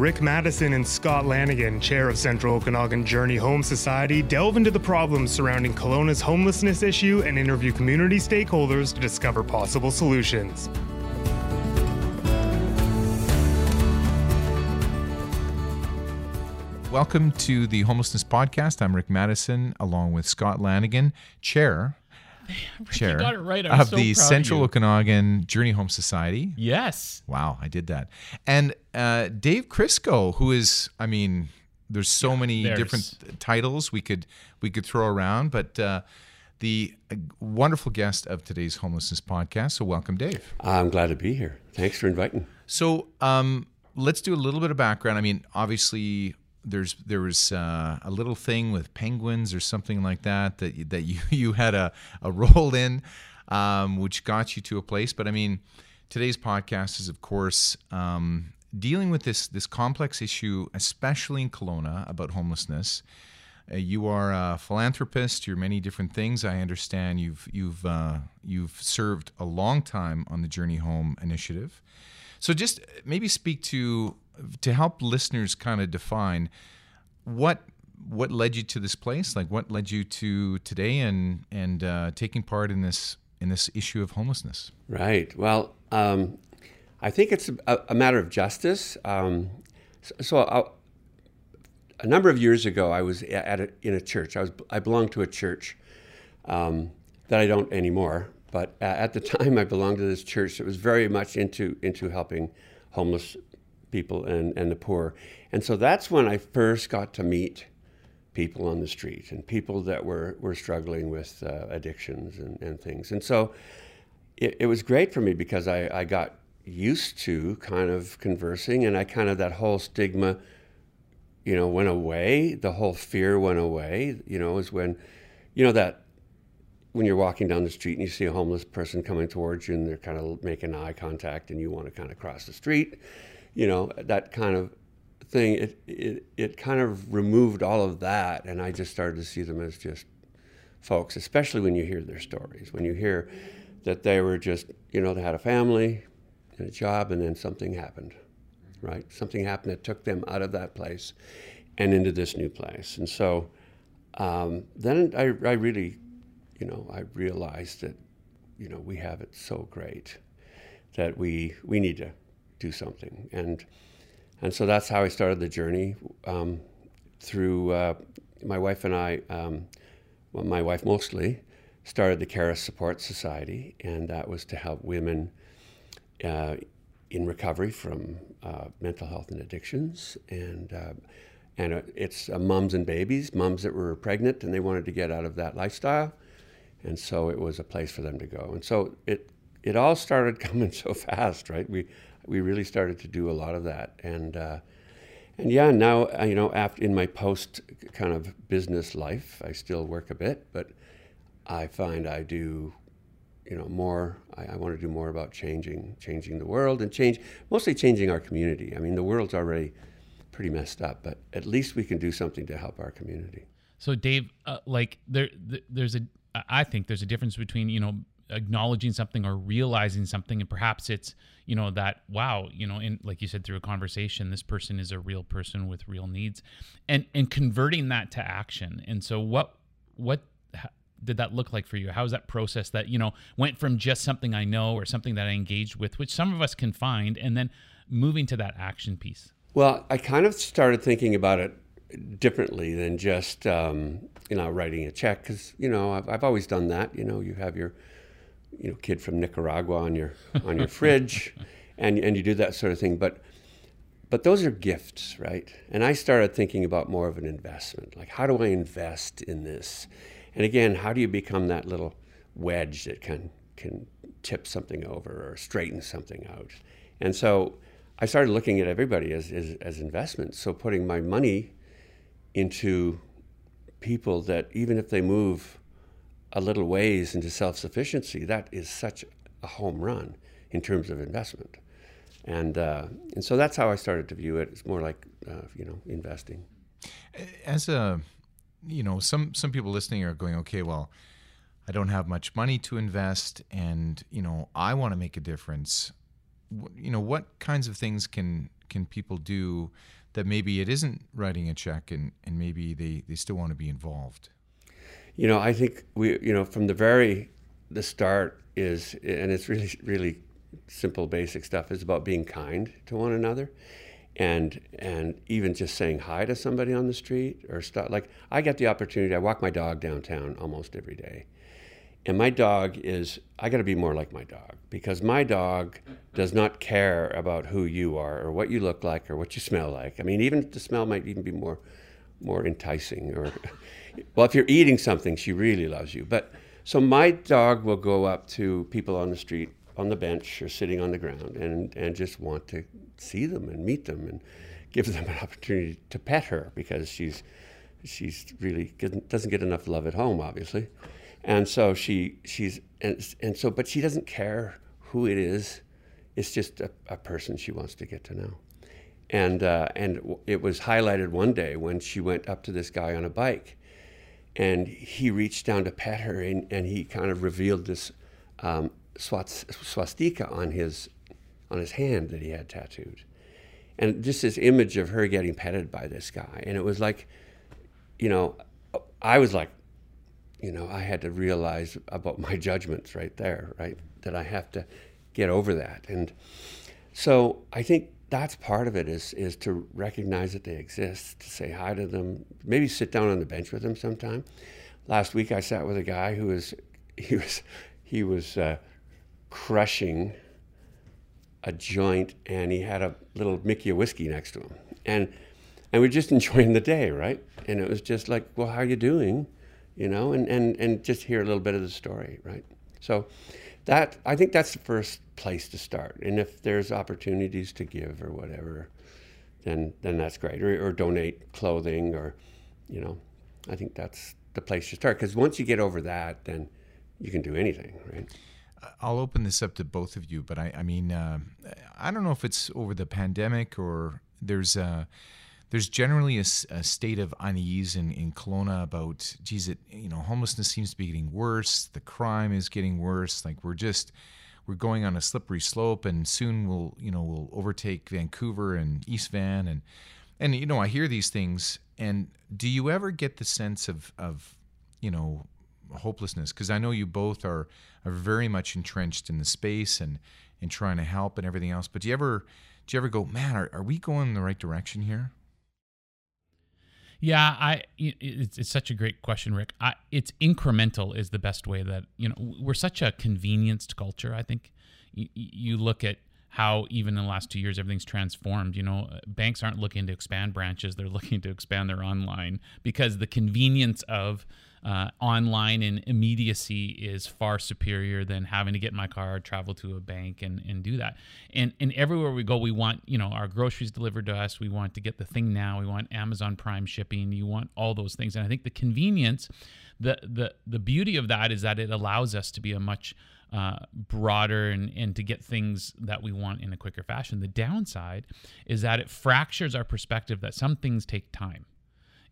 Rick Maddison and Scott Lanigan, chair of Central Okanagan Journey Home Society, delve into the problems surrounding Kelowna's homelessness issue and interview community stakeholders to discover possible solutions. Welcome to the Homelessness Podcast. I'm Rick Maddison, along with Scott Lanigan, chair chair got it right. Of so the proud of Central. Okanagan Journey Home Society. Yes. Wow, I did that. And uh, Dave Krysko, who is, I mean, there's so many there's- different titles we could we could throw around, but uh, the uh, wonderful guest of today's homelessness podcast. So welcome, Dave. I'm glad to be here. Thanks for inviting. So um, let's do a little bit of background. I mean, obviously, there's there was uh, a little thing with penguins or something like that that you- that you you had a, a role in, um, which got you to a place. But I mean, today's podcast is, of course, um, dealing with this this complex issue, especially in Kelowna about homelessness. Uh, you are a philanthropist. You're many different things. I understand you've you've uh, you've served a long time on the Journey Home initiative. So just maybe speak to to help listeners kind of define what what led you to this place, like what led you to today and and uh, taking part in this in this issue of homelessness. Right. Well, um, I think it's a, a matter of justice. Um, so, so number of years ago, I was at a, in a church. I was I belonged to a church um, that I don't anymore. But at the time, I belonged to this church that was very much into into helping homeless people and, and the poor. And so that's when I first got to meet people on the street and people that were, were struggling with uh, addictions and, and things. And so it, it was great for me because I, I got used to kind of conversing and I kind of, that whole stigma, you know, went away. The whole fear went away, you know, is when, you know, that when you're walking down the street and you see a homeless person coming towards you and they're kind of making eye contact and you want to kind of cross the street, you know, that kind of thing, it, it, it kind of removed all of that. And I just started to see them as just folks, especially when you hear their stories, when you hear that they were just, you know, they had a family a job and then something happened, right? Something happened that took them out of that place and into this new place. And so um, then I, I really, you know, I realized that, you know, we have it so great that we, we need to do something. And, and so that's how I started the journey um, through uh, my wife and I, um, well, my wife mostly, started the Karis Support Society, and that was to help women uh, in recovery from uh, mental health and addictions. And, uh, and uh, it's uh, moms and babies, moms that were pregnant and they wanted to get out of that lifestyle. And so it was a place for them to go. And so it, it all started coming so fast, right? We, we really started to do a lot of that. And, uh, and yeah, now, you know, after in my post kind of business life, I still work a bit, but I find I do, you know, more. I, I want to do more about changing, changing the world and change, mostly changing our community. I mean, the world's already pretty messed up, but at least we can do something to help our community. So Dave, uh, like there, there's a, I think there's a difference between you know acknowledging something or realizing something, and perhaps it's you know that wow, you know, in like you said through a conversation, this person is a real person with real needs, and and converting that to action. And so what what did that look like for you? How was that process that you know went from just something I know or something that I engaged with, which some of us can find, and then moving to that action piece? Well, I kind of started thinking about it differently than just um, you know writing a check because you know I've, I've always done that. You know, you have your you know kid from Nicaragua on your on your fridge, and and you do that sort of thing. But but those are gifts, right? And I started thinking about more of an investment. Like, how do I invest in this? And again, how do you become that little wedge that can can tip something over or straighten something out? And so I started looking at everybody as, as, as investments. So putting my money into people that even if they move a little ways into self-sufficiency, that is such a home run in terms of investment. And, uh, and so that's how I started to view it. It's more like, uh, you know, investing. As a, you know, some some people listening are going, okay, well, I don't have much money to invest, and you know, I want to make a difference. You know, what kinds of things can can people do that maybe it isn't writing a check and, and maybe they, they still want to be involved? You know, I think we, you know, from the very the start is, and it's really really simple, basic stuff. Is about being kind to one another, and and even just saying hi to somebody on the street or stuff. Like I get the opportunity. I walk my dog downtown almost every day, and my dog is, I got to be more like my dog because my dog does not care about who you are or what you look like or what you smell like. I mean, even the smell might even be more, more enticing. Or, well, if you're eating something, she really loves you. But so my dog will go up to people on the street, on the bench or sitting on the ground, and and just want to see them and meet them and give them an opportunity to pet her because she's she's really doesn't get enough love at home, obviously. And so she she's and, and so but she doesn't care who it is. It's just a, a person she wants to get to know. And uh, and it was highlighted one day when she went up to this guy on a bike and he reached down to pet her and, and he kind of revealed this um, swastika on his on his hand that he had tattooed and just this image of her getting petted by this guy and it was like you know i was like you know, I had to realize about my judgments right there, right? That I have to get over that. And so I think that's part of it is is to recognize that they exist, to say hi to them, maybe sit down on the bench with them sometime. Last week I sat with a guy who was he was he was uh, crushing a joint and he had a little Mickey of whiskey next to him. And and we're just enjoying the day, right? And it was just like, well, how are you doing? you know, and, and, and just hear a little bit of the story, right? So that I think that's the first place to start. And if there's opportunities to give or whatever, then then that's great. Or, or donate clothing or, you know, I think that's the place to start. Because once you get over that, then you can do anything, right? I'll open this up to both of you, but I, I mean, uh, I don't know if it's over the pandemic or there's a there's generally a, a, state of unease in, in Kelowna about, geez, it, you know, homelessness seems to be getting worse. The crime is getting worse. Like we're just, we're going on a slippery slope and soon we'll, you know, we'll overtake Vancouver and East Van. And, and, you know, I hear these things and do you ever get the sense of, of, you know, hopelessness? Cause I know you both are, are very much entrenched in the space and, and trying to help and everything else. But do you ever, do you ever go, man, are, are we going in the right direction here? Yeah, I it's, it's such a great question, Rick. I, it's incremental is the best way that you know we're such a convenienced culture. I think you, you look at how even in the last two years everything's transformed. You know, uh, banks aren't looking to expand branches; they're looking to expand their online because the convenience of uh, online and immediacy is far superior than having to get my car, travel to a bank, and, and do that. And and everywhere we go, we want you know our groceries delivered to us. We want to get the thing now. We want Amazon Prime shipping. You want all those things. And I think the convenience, the the the beauty of that is that it allows us to be a much uh, broader and, and to get things that we want in a quicker fashion. The downside is that it fractures our perspective that some things take time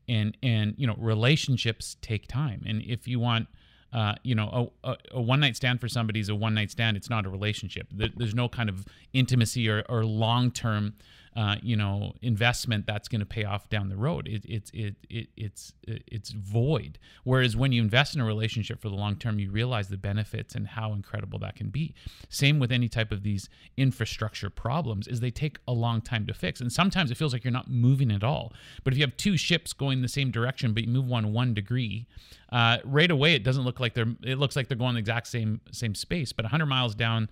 and and you know relationships take time. And if you want uh, you know a, a, one night stand for somebody is a one night stand. It's not a relationship. There, there's no kind of intimacy or, or long term uh, you know investment that's going to pay off down the road. It, it, it, it, it's it's void. Whereas when you invest in a relationship for the long term, you realize the benefits and how incredible that can be. Same with any type of these infrastructure problems is they take a long time to fix, and sometimes it feels like you're not moving at all. But if you have two ships going the same direction, but you move one one degree, uh, right away it doesn't look like they're. It looks like they're going the exact same same space. But 100 miles down,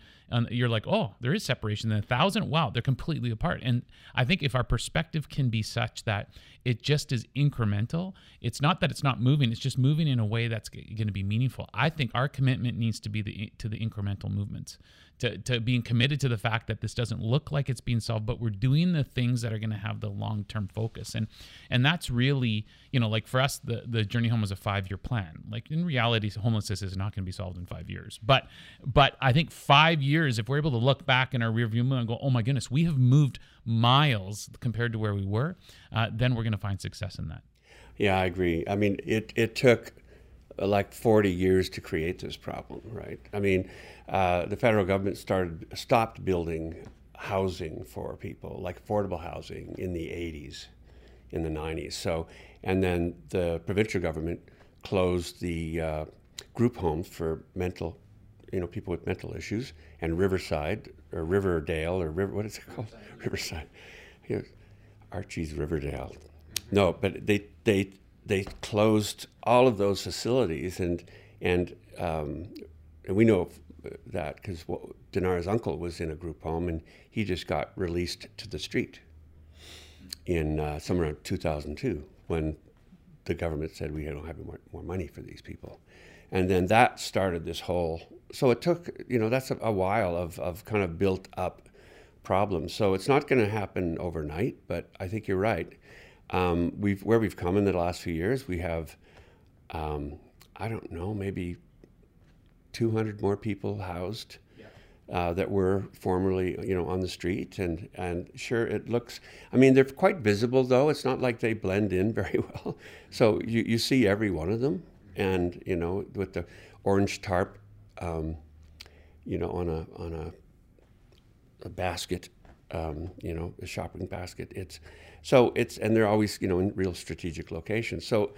you're like, oh, there is separation. Then a thousand, wow, they're completely apart. And I think if our perspective can be such that it just is incremental, it's not that it's not moving, it's just moving in a way that's going to be meaningful. I think our commitment needs to be the to the incremental movements to, to being committed to the fact that this doesn't look like it's being solved, but we're doing the things that are going to have the long term focus. And and that's really, you know, like for us, the, the journey home was a five year plan. Like in reality, homelessness is not going to be solved in five years. But but I think five years, if we're able to look back in our rear view mirror and go, oh my goodness, we have moved miles compared to where we were, uh, then we're going to find success in that. Yeah, I agree. I mean, it, it took like 40 years to create this problem, right? I mean, uh, the federal government started stopped building housing for people, like affordable housing, in the 80s, in the 90s. So, and then the provincial government closed the uh, group homes for mental, you know, people with mental issues, and Riverside or Riverdale or River, what is it called? Riverside. Know, Archie's Riverdale. No, but they they they closed all of those facilities, and and um, and we know that because Donara's uncle was in a group home, and he just got released to the street in uh, somewhere around 2002 when the government said we don't have more, more money for these people, and then that started this whole. So it took you know that's a, a while of of kind of built up problems. So it's not going to happen overnight, but I think you're right. Um, we've where we've come in the last few years, we have, um, I don't know, maybe 200 more people housed uh, that were formerly, you know, on the street. And and sure, it looks. I mean, they're quite visible, though. It's not like they blend in very well. So you you see every one of them, and you know, with the orange tarp, um, you know, on a on a, a basket, um, you know, a shopping basket. It's so it's and they're always you know in real strategic locations. So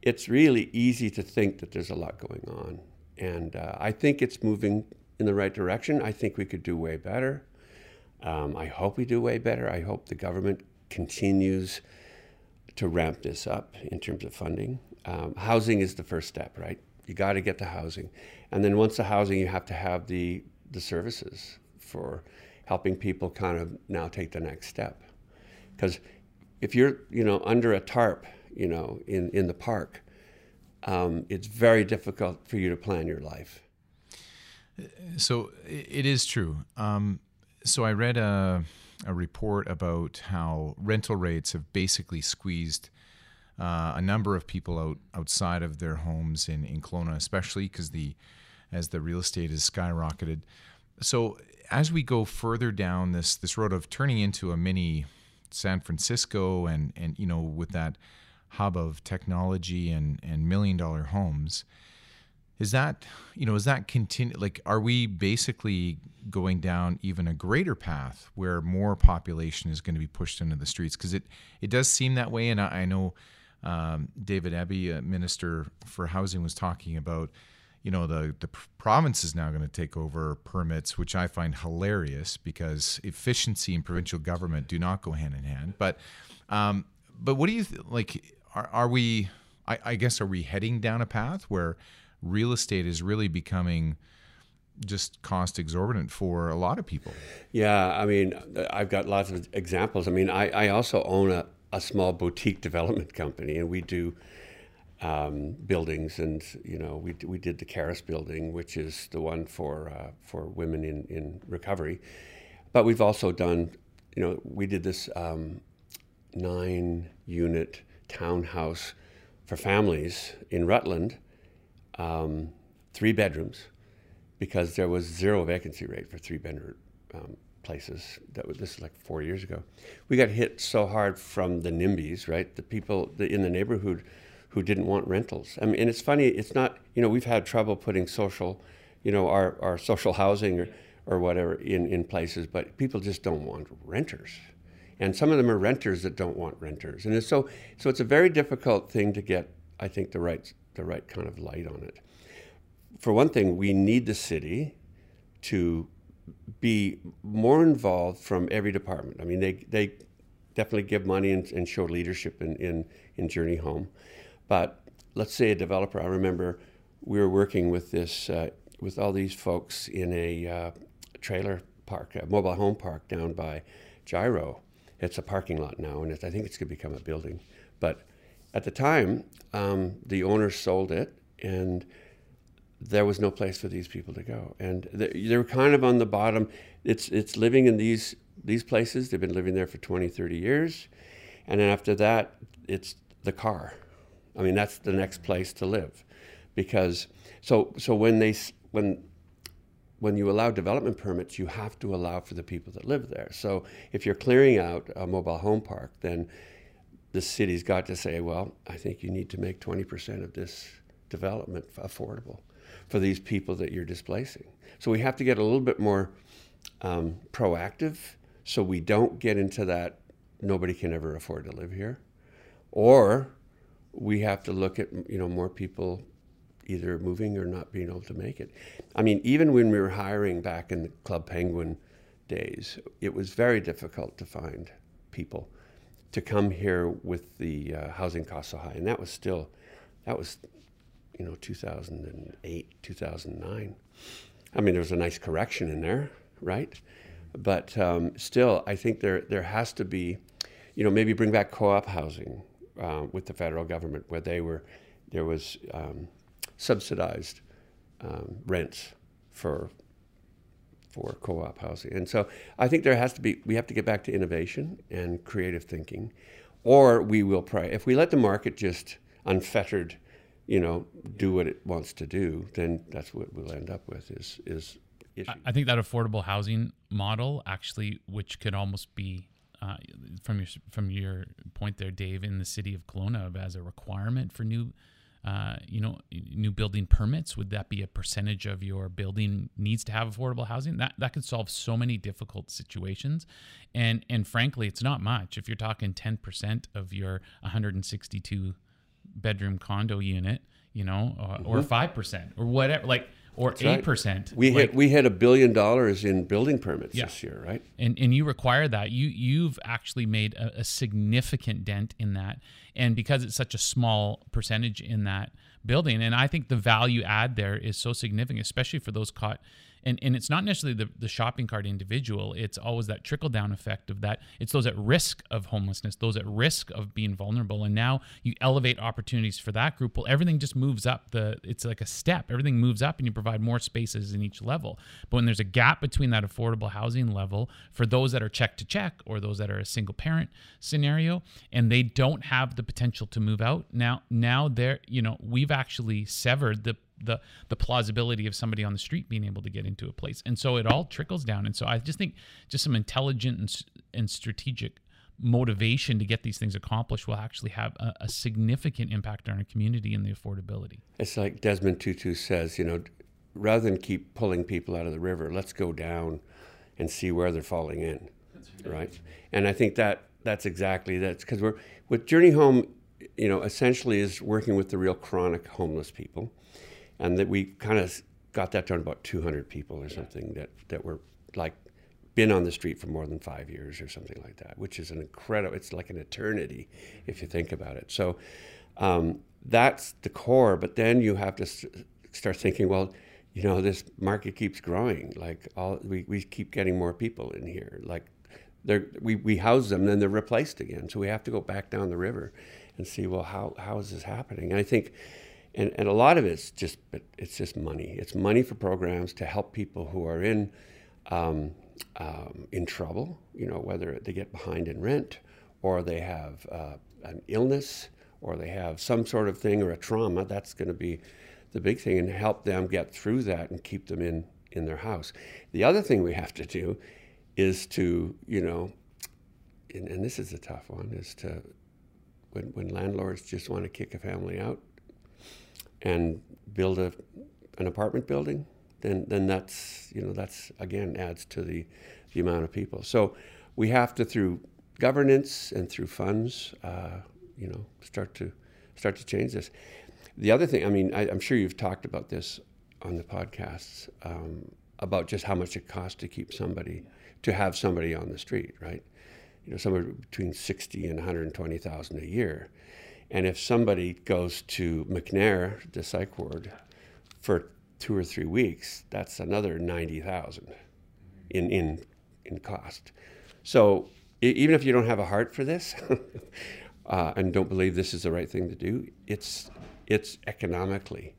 it's really easy to think that there's a lot going on, and uh, I think it's moving in the right direction. I think we could do way better. Um, I hope we do way better. I hope the government continues to ramp this up in terms of funding. Um, housing is the first step, right? You got to get the housing, and then once the housing, you have to have the the services for helping people kind of now take the next step. Because if you're you know under a tarp, you know in in the park, um, it's very difficult for you to plan your life. So it is true. Um, so I read a, a, report about how rental rates have basically squeezed uh, a number of people out outside of their homes in, in Kelowna, especially because the as the real estate has skyrocketed. So as we go further down this this road of turning into a mini San Francisco and and you know with that hub of technology and and million dollar homes, is that you know is that continue like are we basically going down even a greater path where more population is going to be pushed into the streets? Because it it does seem that way and i, I know um, david uh, minister for housing was talking about you know the the province is now going to take over permits which i find hilarious because efficiency and provincial government do not go hand in hand but um, but what do you th- like are, are we I, I guess are we heading down a path where real estate is really becoming just cost exorbitant for a lot of people. Yeah, I mean, I've got lots of examples. I mean, I, I also own a, a small boutique development company, and we do um, buildings. And you know, we we did the Karis building, which is the one for uh, for women in in recovery. But we've also done, you know, we did this um, nine unit townhouse for families in Rutland um, three bedrooms because there was zero vacancy rate for three bedroom um, places. That was this is like four years ago. We got hit so hard from the NIMBYs, right? The people in the neighborhood who didn't want rentals. I mean, and it's funny. It's not you know we've had trouble putting social, you know, our, our social housing or or whatever in, in places, but people just don't want renters. And some of them are renters that don't want renters. And it's so so it's a very difficult thing to get, I think, the right the right kind of light on it. For one thing, we need the city to be more involved from every department. I mean, they, they definitely give money and, and show leadership in, in, in Journey Home. But let's say a developer, I remember we were working with this, uh, with all these folks in a uh, trailer park, a mobile home park down by Gyro. It's a parking lot now, and I think it's going to become a building. But at the time, um, the owners sold it, and there was no place for these people to go, and they were kind of on the bottom. It's it's living in these these places. They've been living there for 20, 30 years, and then after that, it's the car. I mean, that's the next place to live, because so so when they when when you allow development permits, you have to allow for the people that live there. So if you're clearing out a mobile home park, then the city's got to say, well, I think you need to make 20% of this development affordable for these people that you're displacing. So we have to get a little bit more um, proactive so we don't get into that nobody can ever afford to live here, or we have to look at you know more people either moving or not being able to make it. I mean, even when we were hiring back in the Club Penguin days, it was very difficult to find people to come here with the uh, housing costs so high, and that was still that was you know 2008 2009 i mean there was a nice correction in there right? But um, still i think there there has to be you know maybe bring back co-op housing uh, with the federal government where they were there was um, subsidized um, rents for for co-op housing and so i think there has to be we have to get back to innovation and creative thinking or we will pray if we let the market just unfettered you know, do what it wants to do, then that's what we'll end up with is is issues. I think that affordable housing model actually, which could almost be uh, from your from your point there, Dave, in the city of Kelowna as a requirement for new, uh, you know, new building permits. Would that be a percentage of your building needs to have affordable housing? That that could solve so many difficult situations, and and frankly, it's not much. If you're talking ten percent of your 162 bedroom condo unit, you know, or mm-hmm. five percent or whatever, like or eight percent. We like, hit we hit a billion dollars in building permits yeah. this year, right? And and you require that. You you've actually made a, a, significant dent in that, and because it's such a small percentage in that building, and I think the value add there is so significant, especially for those caught and and it's not necessarily the, the shopping cart individual. It's always that trickle down effect of that. It's those at risk of homelessness those at risk of being vulnerable. And now you elevate opportunities for that group. Well everything just moves up. The it's like a step. Everything moves up and you provide more spaces in each level. But when there's a gap between that affordable housing level for those that are check to check or those that are a single parent scenario and they don't have the potential to move out now now they're you know we've actually severed the the the plausibility of somebody on the street being able to get into a place. And so it all trickles down. And so i just think just some intelligent and, and strategic motivation to get these things accomplished will actually have a, a, significant impact on our community and the affordability. It's like desmond tutu says you know rather than keep pulling people out of the river let's go down and see where they're falling in right? And i think that that's exactly that because we're with journey home you know essentially is working with the real chronic homeless people and that we kind of got that down to about 200 people or something that that were like been on the street for more than five years or something like that, which is an incredible. It's like an eternity if you think about it. So um, that's the core. But then you have to start thinking, well, you know, this market keeps growing. Like all we, we keep getting more people in here. Like they're, we we house them, then they're replaced again. So we have to go back down the river and see, well, how how is this happening? And I think and, and a lot of it's just it's just money. It's money for programs to help people who are in um, um, in trouble. You know, whether they get behind in rent, or they have uh, an illness, or they have some sort of thing or a trauma. That's going to be the big thing, and help them get through that and keep them in in their house. The other thing we have to do is to you know, and, and this is a tough one, is to when when landlords just want to kick a family out and build a, an apartment building, then then that's you know that's again adds to the the amount of people. So we have to through governance and through funds, uh, you know, start to start to change this. The other thing, I mean, I, am sure you've talked about this on the podcasts um, about just how much it costs to keep somebody to have somebody on the street, right? You know, somewhere between sixty and one hundred twenty thousand a year. And if somebody goes to McNair, the psych ward, for two or three weeks, that's another ninety thousand in in in cost. So even if you don't have a heart for this uh, and don't believe this is the right thing to do, it's it's economically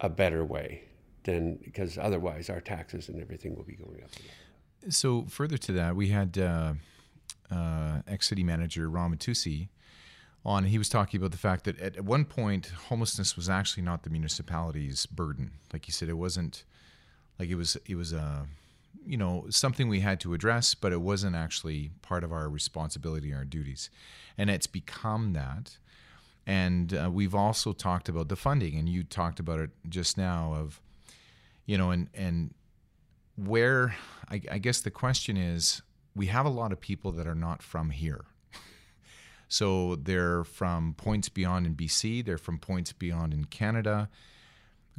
a better way than because otherwise our taxes and everything will be going up. So further to that, we had uh, uh, ex city manager Ron Mattiussi on. He was talking about the fact that at one point, homelessness was actually not the municipality's burden. Like you said, it wasn't like it was. It was a you know something we had to address, but it wasn't actually part of our responsibility our duties. And it's become that. And uh, we've also talked about the funding, and you talked about it just now of, you know, and and where I, I guess the question is we have a lot of people that are not from here. So they're from points beyond in BC, they're from points beyond in Canada.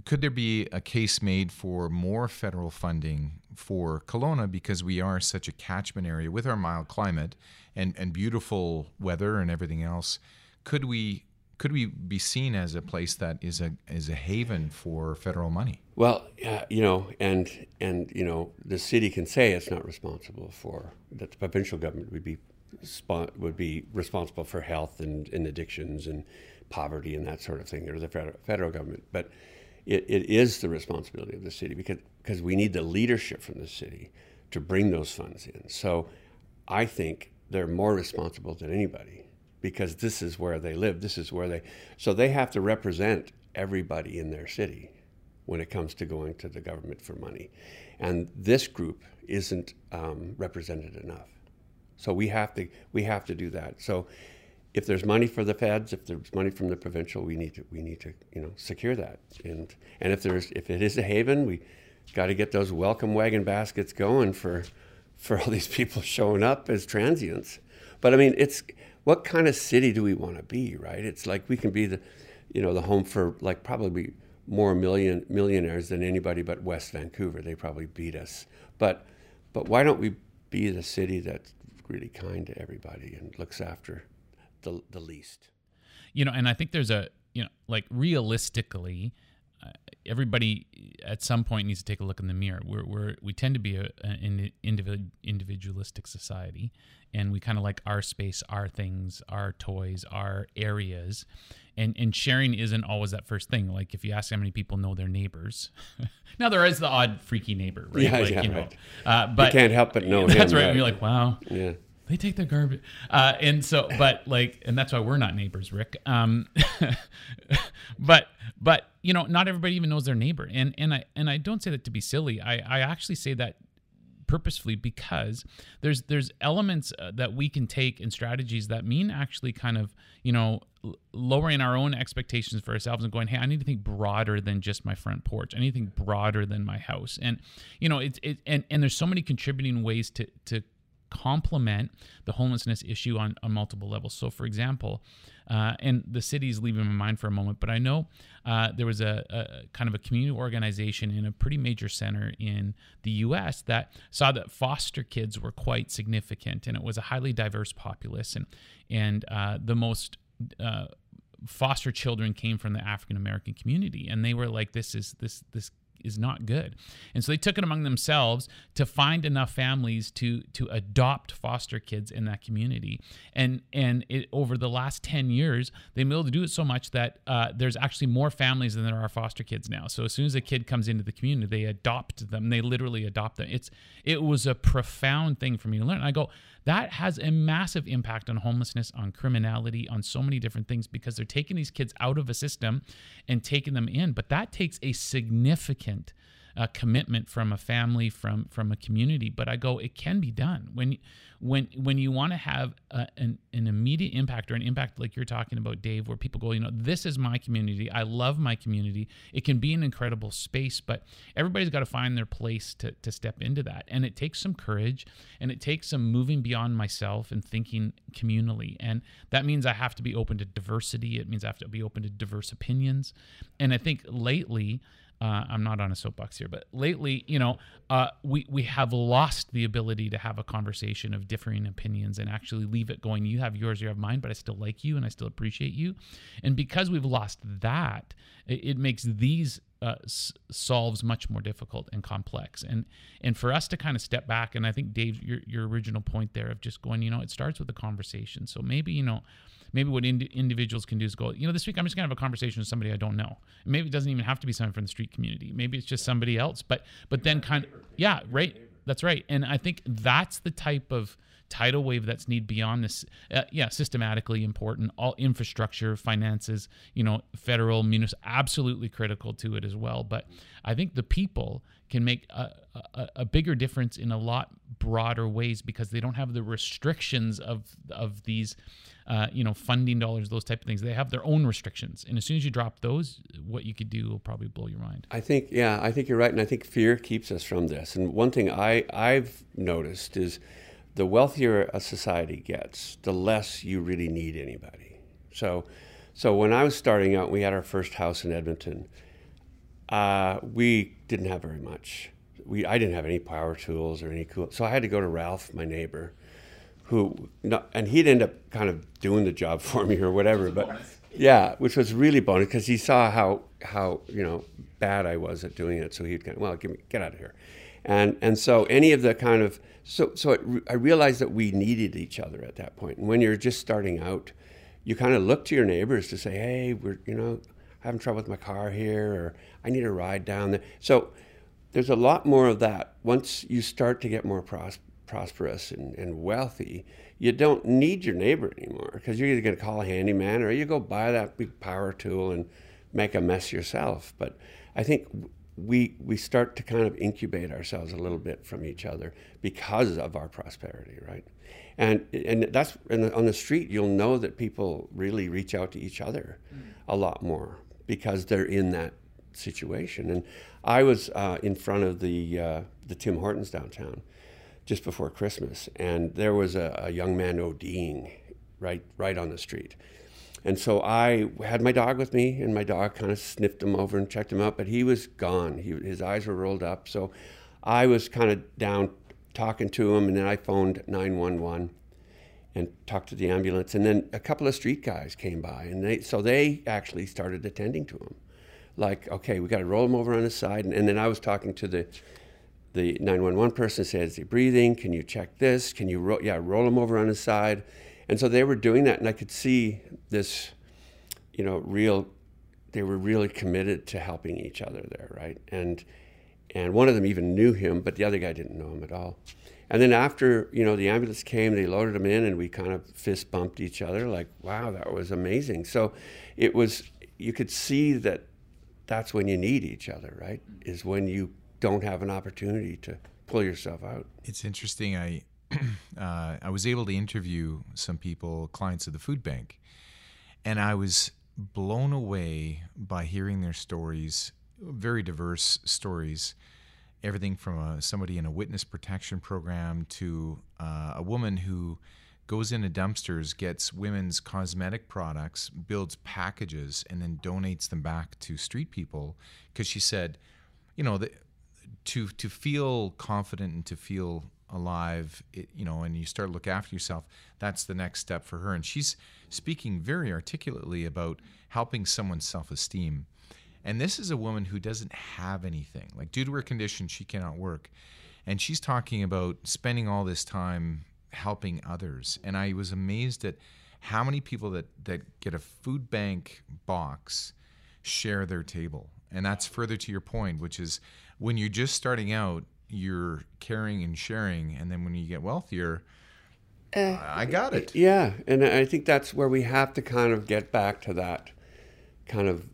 Could there be a case made for more federal funding for Kelowna because we are such a catchment area with our mild climate and, and beautiful weather and everything else? Could we could we be seen as a place that is a is a haven for federal money? Well, uh, you know, and and you know, the city can say it's not responsible for that. The provincial government would be would be responsible for health and, and addictions and poverty and that sort of thing, or the federal, federal government. But it, it is the responsibility of the city because because we need the leadership from the city to bring those funds in. So I think they're more responsible than anybody because this is where they live. This is where they so they have to represent everybody in their city when it comes to going to the government for money, and this group isn't um, represented enough. So we have to we have to do that. So if there's money for the feds, if there's money from the provincial, we need to we need to you know secure that. And and if there's if it is a haven, we got to get those welcome wagon baskets going for for all these people showing up as transients. But I mean, it's what kind of city do we want to be, right? It's like we can be the you know the home for like probably more million millionaires than anybody but West Vancouver. They probably beat us. But but why don't we be the city that's really kind to everybody and looks after the the least. You know, and I think there's a you know like realistically. Everybody at some point needs to take a look in the mirror. We're, we're we tend to be a, an individualistic society, and we kind of like our space, our things, our toys, our areas, and and sharing isn't always that first thing. Like if you ask how many people know their neighbors, now there is the odd freaky neighbor, right? Yeah, like, yeah, you know, right. Uh, but you can't help but know that's him. right. And you're like, wow, yeah they take their garbage. Uh, and so but like and that's why we're not neighbors rick. Um, but but you know not everybody even knows their neighbor. And and i and i don't say that to be silly. I i actually say that purposefully because there's there's elements uh, that we can take and strategies that mean actually kind of you know lowering our own expectations for ourselves and going hey i need to think broader than just my front porch. Think broader than my house. And you know it's it and and there's so many contributing ways to to complement the homelessness issue on, on multiple levels. So, for example, uh, and the city's leaving my mind for a moment, but I know uh, there was a, a, kind of a community organization in a pretty major center in the U.S. that saw that foster kids were quite significant, and it was a highly diverse populace, and and uh, the most uh, foster children came from the African American community, and they were like, "This is this this is not good. And so they took it among themselves to find enough families to to adopt foster kids in that community. And and it, over the last 10 years, they've been able to do it so much that uh, there's actually more families than there are foster kids now. So as soon as a kid comes into the community, they adopt them. They literally adopt them. It's it was a profound thing for me to learn. And I go, that has a massive impact on homelessness, on criminality, on so many different things because they're taking these kids out of a system and taking them in. But that takes a significant uh, commitment from a family, from from a community. But I go, it can be done when when when you want to have a, an, an immediate impact or an impact like you're talking about, Dave, where people go, you know, this is my community. I love my community. It can be an incredible space, but everybody's got to find their place to to step into that, and it takes some courage, and it takes some moving beyond myself and thinking communally, and that means I have to be open to diversity. It means I have to be open to diverse opinions, and I think lately uh, I'm not on a soapbox here, but lately, you know, uh, we we have lost the ability to have a conversation of differing opinions and actually leave it going. You have yours, you have mine, but I still like you and I still appreciate you. And because we've lost that, it, it makes these uh, s- solves much more difficult and complex. And and for us to kind of step back, and I think Dave, your your original point there of just going, you know, it starts with a conversation. So maybe you know maybe what ind- individuals can do is go, you know, this week I'm just gonna have a conversation with somebody I don't know. Maybe it doesn't even have to be someone from the street community. Maybe it's just somebody else. But but then kind of yeah, right. That's right. And I think that's the type of tidal wave that's need beyond this uh, yeah systematically important all infrastructure finances you know federal municipal absolutely critical to it as well but i think the people can make a, a, a bigger difference in a lot broader ways because they don't have the restrictions of of these uh, you know funding dollars those type of things they have their own restrictions and as soon as you drop those what you could do will probably blow your mind I think, yeah, I think you're right, and I think fear keeps us from this. And one thing I I've noticed is the wealthier a society gets, the less you really need anybody. So, so when I was starting out, we had our first house in Edmonton. Uh, we didn't have very much. We I didn't have any power tools or any cool, so I had to go to Ralph, my neighbor, who and he'd end up kind of doing the job for me or whatever. But yeah, which was really bonus because he saw how how you know bad I was at doing it. So he'd kind of well, give me get out of here, and and so any of the kind of so so it, I realized that we needed each other at that point. And when you're just starting out, you kind of look to your neighbors to say, hey, we're you know having trouble with my car here, or I need a ride down there. So there's a lot more of that. Once you start to get more pros- prosperous and, and wealthy, you don't need your neighbor anymore because you're either going to call a handyman or you go buy that big power tool and make a mess yourself. But I think we we start to kind of incubate ourselves a little bit from each other because of our prosperity, right? And and that's and on the street you'll know that people really reach out to each other mm. a lot more because they're in that situation. And I was uh, in front of the uh, the Tim Hortons downtown just before Christmas, and there was a, a young man ODing right right on the street. And so I had my dog with me, and my dog kind of sniffed him over and checked him out, but he was gone. He, his eyes were rolled up. So I was kind of down talking to him, and then I phoned 911 and talked to the ambulance. And then a couple of street guys came by, and they so they actually started attending to him. Like, okay, we got to roll him over on his side. And, and then I was talking to the the 911 person said, "Is he breathing? Can you check this? Can you ro- yeah roll him over on his side?" And so they were doing that, and I could see this, you know, real. They were really committed to helping each other there, right? And and one of them even knew him, but the other guy didn't know him at all. And then after you know the ambulance came, they loaded him in, and we kind of fist bumped each other, like, "Wow, that was amazing." So it was. You could see that that's when you need each other, right? Is when you don't have an opportunity to pull yourself out. It's interesting. I uh, I was able to interview some people, clients of the food bank, and I was blown away by hearing their stories. Very diverse stories. Everything from a, somebody in a witness protection program to uh, a woman who goes into dumpsters, gets women's cosmetic products, builds packages, and then donates them back to street people because she said, you know, the, to to feel confident and to feel alive, it, you know, and you start to look after yourself, that's the next step for her. And she's speaking very articulately about helping someone's self-esteem. And this is a woman who doesn't have anything. Like due to her condition, she cannot work. And she's talking about spending all this time helping others. And I was amazed at how many people that, that get a food bank box share their table. And that's further to your point, which is when you're just starting out, you're caring and sharing, and then when you get wealthier, uh, I got it. Yeah, and I think that's where we have to kind of get back to that kind of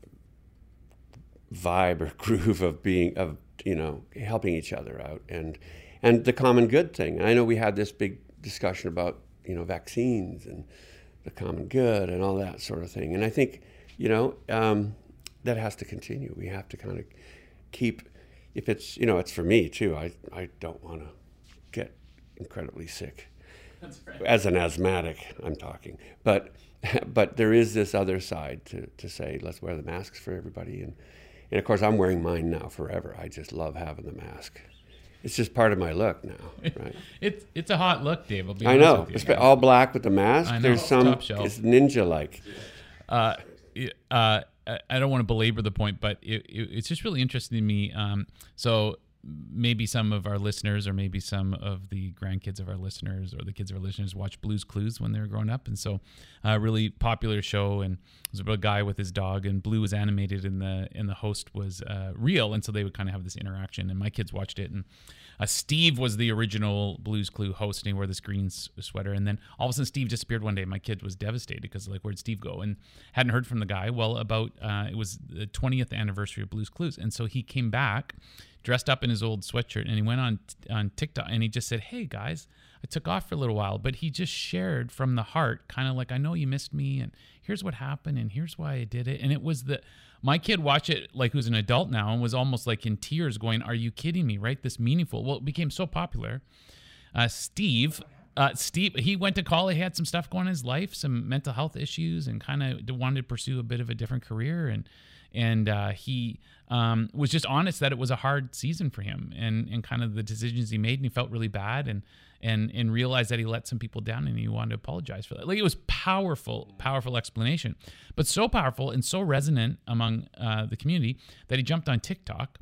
vibe or groove of being of you know helping each other out and and the common good thing. I know we had this big discussion about you know vaccines and the common good and all that sort of thing, and I think you know um, that has to continue. We have to kind of keep if it's you know it's for me too. I I don't want to get incredibly sick. Right. As an asthmatic, I'm talking, but but there is this other side to, to say let's wear the masks for everybody, and and of course I'm wearing mine now forever. I just love having the mask. It's just part of my look now, right? it's it's a hot look, Dave. i know, It's all black with the mask. Know, There's some it's ninja like. Uh, uh, I don't want to belabor the point, but it, it, it's just really interesting to me. Um, so maybe some of our listeners, or maybe some of the grandkids of our listeners, or the kids of our listeners, watch Blue's Clues when they were growing up, and so a uh, really popular show. And it was about a guy with his dog, and Blue was animated, and the and the host was uh, real, and so they would kind of have this interaction. And my kids watched it, and uh, Steve was the original Blues Clue host, and he wore this green s- sweater. And then all of a sudden, Steve disappeared one day. My kid was devastated because like, where'd Steve go? And hadn't heard from the guy. Well, about uh, it was the 20th anniversary of Blues Clues, and so he came back dressed up in his old sweatshirt, and he went on on TikTok and he just said, "Hey guys, I took off for a little while, but he just shared from the heart, kind of like I know you missed me, and here's what happened, and here's why I did it." And it was the my kid watched it like who's an adult now and was almost like in tears, going, "Are you kidding me? Right? This meaningful." Well, it became so popular. Uh, Steve uh, Steve, he went to college, he had some stuff going in his life, some mental health issues, and kind of wanted to pursue a bit of a different career. And and uh, he um, was just honest that it was a hard season for him, and and kind of the decisions he made, and he felt really bad, and and and realized that he let some people down, and he wanted to apologize for that. Like it was powerful, powerful explanation, but so powerful and so resonant among uh, the community that he jumped on TikTok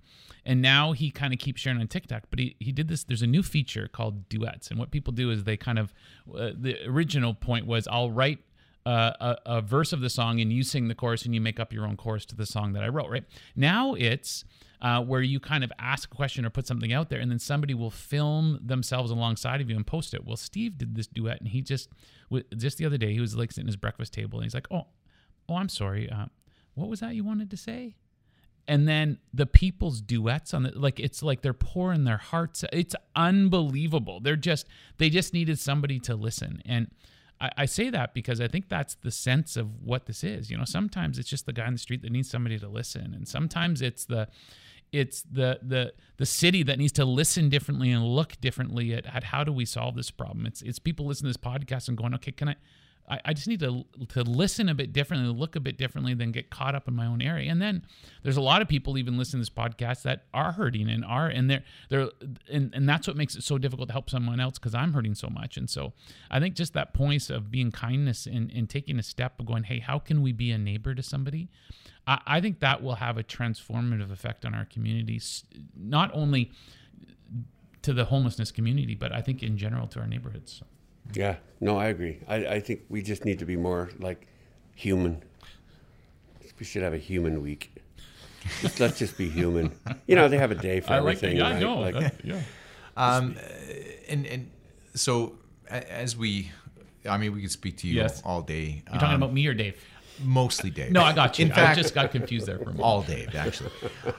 and now he kind of keeps sharing on TikTok. But he, he did this. There's a new feature called duets, and what people do is they kind of uh, the original point was I'll write a, a, verse of the song and you sing the chorus and you make up your own chorus to the song that I wrote. Right now it's uh, where you kind of ask a question or put something out there, and then somebody will film themselves alongside of you and post it. Well, Steve did this duet, and he just just the other day he was like sitting at his breakfast table, and he's like, "Oh, oh, I'm sorry. Uh, what was that you wanted to say?" and then the people's duets on the like it's like they're pouring their hearts it's unbelievable they're just they just needed somebody to listen and I, I, say that because i think that's the sense of what this is. You know sometimes it's just the guy on the street that needs somebody to listen and sometimes it's the it's the the the city that needs to listen differently and look differently at, at how do we solve this problem. It's it's people listening to this podcast and going okay can i I, I just need to to listen a bit differently, look a bit differently, than get caught up in my own area. And then there's a lot of people even listening to this podcast that are hurting and are and they're they're and, and that's what makes it so difficult to help someone else because I'm hurting so much. And so I think just that point of being kindness and, and taking a step of going, hey, how can we be a neighbor to somebody? I, I think that will have a transformative effect on our communities, not only to the homelessness community, but I think in general to our neighborhoods. Yeah, no, I agree. I, I think we just need to be more like human. We should have a human week. Just, let's just be human. You know, they have a day for I everything. Like, yeah, right? Like, that, yeah. Um, and and so as we, I mean, we could speak to you yes. all day. You're talking um, about me or Dave? Mostly Dave. No, I got you. In fact, just got confused there for a moment. All Dave, actually.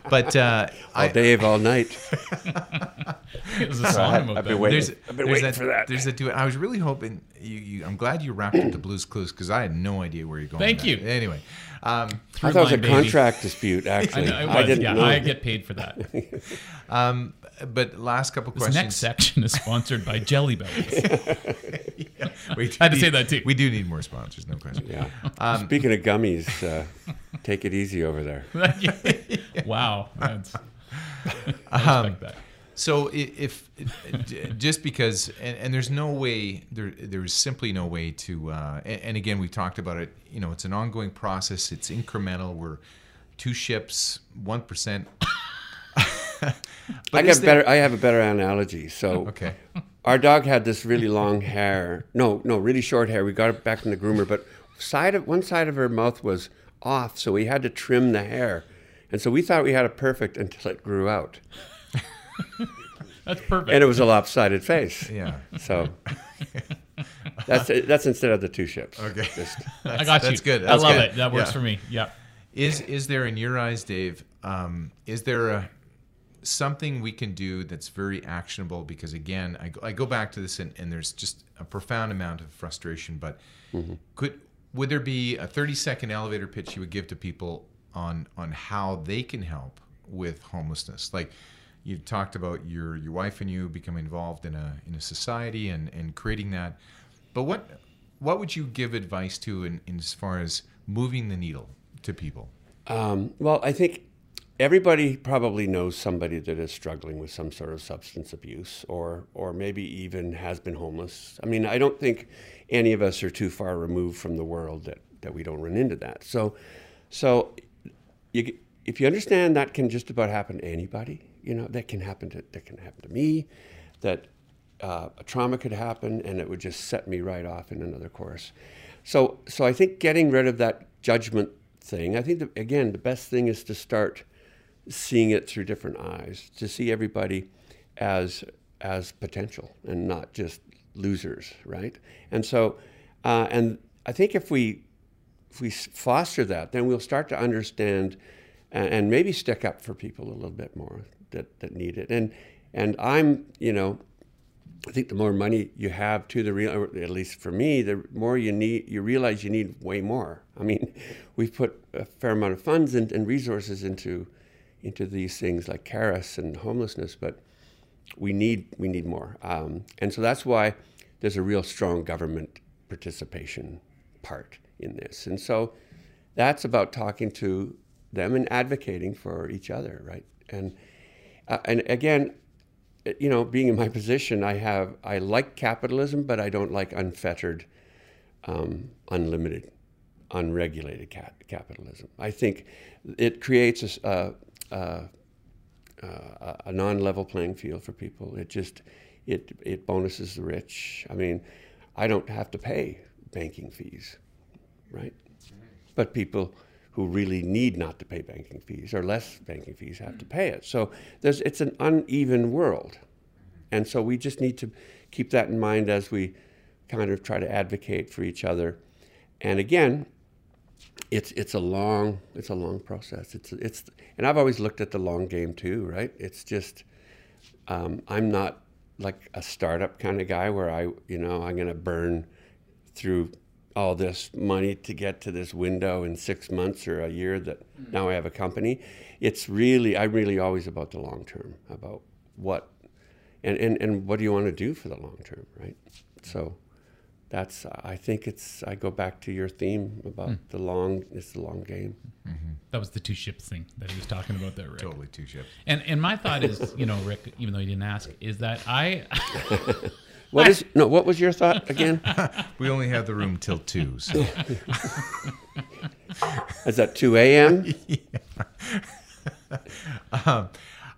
But uh, all I, Dave, all night. it was a song I've been waiting, I've been waiting for that. There's a duet. I was really hoping you. you I'm glad you wrapped up the Blues Clues because I had no idea where you're going. Thank you. Anyway, um, I thought it was a baby. contract dispute. Actually, I, know, I didn't yeah, know. I get paid for that. um, but last couple this questions. next section is sponsored by Jelly Bellies. yeah, we I had to say that too. We do need more sponsors, no question. Yeah. Um, Speaking of gummies, uh, take it easy over there. wow. That's, I um, that. So if, if just because, and, and, there's no way, there there's simply no way to, uh, and, and, again we talked about it. You know, it's an ongoing process. It's incremental. We're two ships, one percent. I get better. I have a better analogy. So okay, our dog had this really long hair. No, no, really short hair. We got it back from the groomer, but side of one side of her mouth was off, so we had to trim the hair. And so we thought we had it perfect until it grew out. That's perfect. And it was a lopsided face. Yeah. So that's that's instead of the two ships. Okay. Just, I got you. That's good. That's I love good. it. That works yeah. for me. Yeah. Is is there in your eyes, Dave? Um, is there a something we can do that's very actionable? Because again, I go, I go back to this, and, and there's just a profound amount of frustration. But mm-hmm. could would there be a 30 second elevator pitch you would give to people on on how they can help with homelessness? Like you talked about your your wife and you becoming involved in a in a society and and creating that. But what what would you give advice to in, in as far as moving the needle to people? Um, well, I think everybody probably knows somebody that is struggling with some sort of substance abuse or or maybe even has been homeless. I mean, I don't think any of us are too far removed from the world that, that we don't run into that. So so you, if you understand that can just about happen to anybody, you know, that can happen to that can happen to me, that uh, a trauma could happen and it would just set me right off in another course. So so I think getting rid of that judgment thing, I think that, again the best thing is to start seeing it through different eyes, to see everybody as as potential and not just losers, right? And so, uh, and I think if we if we foster that, then we'll start to understand and, and, maybe stick up for people a little bit more. That, that need it. And and I'm you know, I think the more money you have to the real, at least for me, the more you need, you realize you need way more. I mean, we've put a fair amount of funds and, and resources into into these things like Karis and homelessness, but we need we need more. Um, and so that's why there's a real strong government participation part in this. And so that's about talking to them and advocating for each other, right? And uh, and again, you know, being in my position, I have I like capitalism, but I don't like unfettered, um, unlimited, unregulated cap- capitalism. I think it creates a, a, a, a non-level playing field for people. It just it it bonuses the rich. I mean, I don't have to pay banking fees, right? But people who really need not to pay banking fees or less banking fees have to pay it. So there's it's an uneven world. And so we just need to keep that in mind as we kind of try to advocate for each other. And again, it's it's a long it's a long process. It's it's and I've always looked at the long game too, right? It's just um, I'm not like a startup kind of guy where I you know I'm going to burn through all this money to get to this window in six months or a year that now I have a company. It's really I'm really always about the long term, about what and, and, and what do you want to do for the long term, right? So that's I think it's I go back to your theme about Hmm. the long it's the long game. That was the two ships thing that he was talking about there, Rick. Totally two ships. And and my thought is, you know, Rick, even though you didn't ask, is that I What is no? What was your thought again? We only have the room till two. So Is that two a.m.? uh,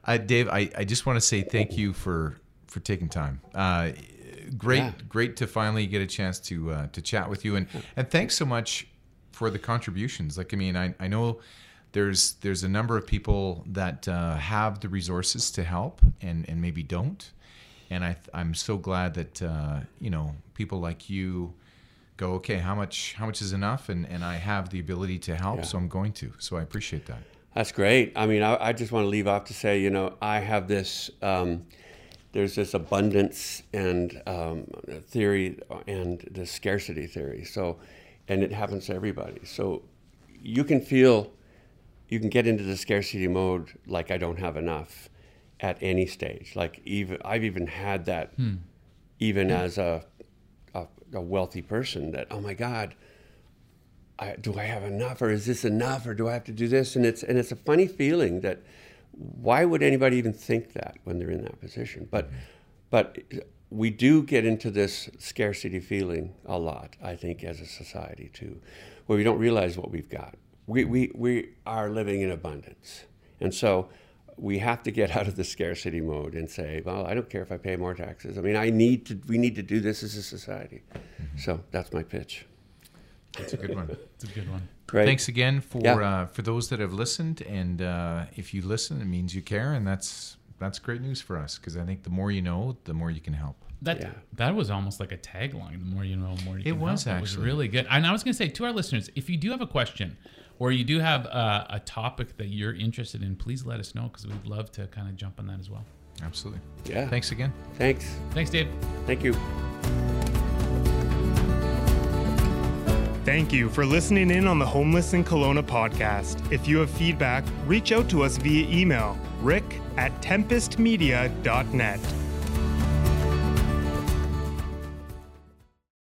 Dave, I, I just want to say thank you for for taking time. Uh, great, Yeah. great to finally get a chance to uh, to chat with you, and and thanks so much for the contributions. Like, I mean, I, I know there's there's a number of people that uh, have the resources to help, and and maybe don't, and I I'm so glad that uh, you know people like you go okay how much how much is enough and and i have the ability to help Yeah. so i'm going to so i appreciate that That's great. I mean, I, I just want to leave off to say, you know, I have this. Um, there's this abundance and um, theory and the scarcity theory. So, and it happens to everybody. So, you can feel, you can get into the scarcity mode like I don't have enough, at any stage. Like even I've even had that, hmm. even as a, a a wealthy person. That oh my God, I, do I have enough, or is this enough, or do I have to do this? And it's and it's a funny feeling that why would anybody even think that when they're in that position? But but we do get into this scarcity feeling a lot, I think, as a society too, where we don't realize what we've got. We we we are living in abundance, and so. We have to get out of the scarcity mode and say, "Well, I don't care if I pay more taxes. I mean, I need to. We need to do this as a society." So that's my pitch. that's a good one it's a good one. Great. Thanks again for Yeah. uh, for those that have listened, and uh, if you listen, it means you care, and that's that's great news for us because I think the more you know, the more you can help. That Yeah. that was almost like a tagline. The more you know, the more you It can was help. It was actually. really good. And I was going to say to our listeners, if you do have a question or you do have a, a topic that you're interested in, please let us know because we'd love to kind of jump on that as well. Absolutely. Yeah. Thanks again. Thanks. Thanks, Dave. Thank you. Thank you for listening in on the Homeless in Kelowna podcast. If you have feedback, reach out to us via email rick at tempestmedia.net.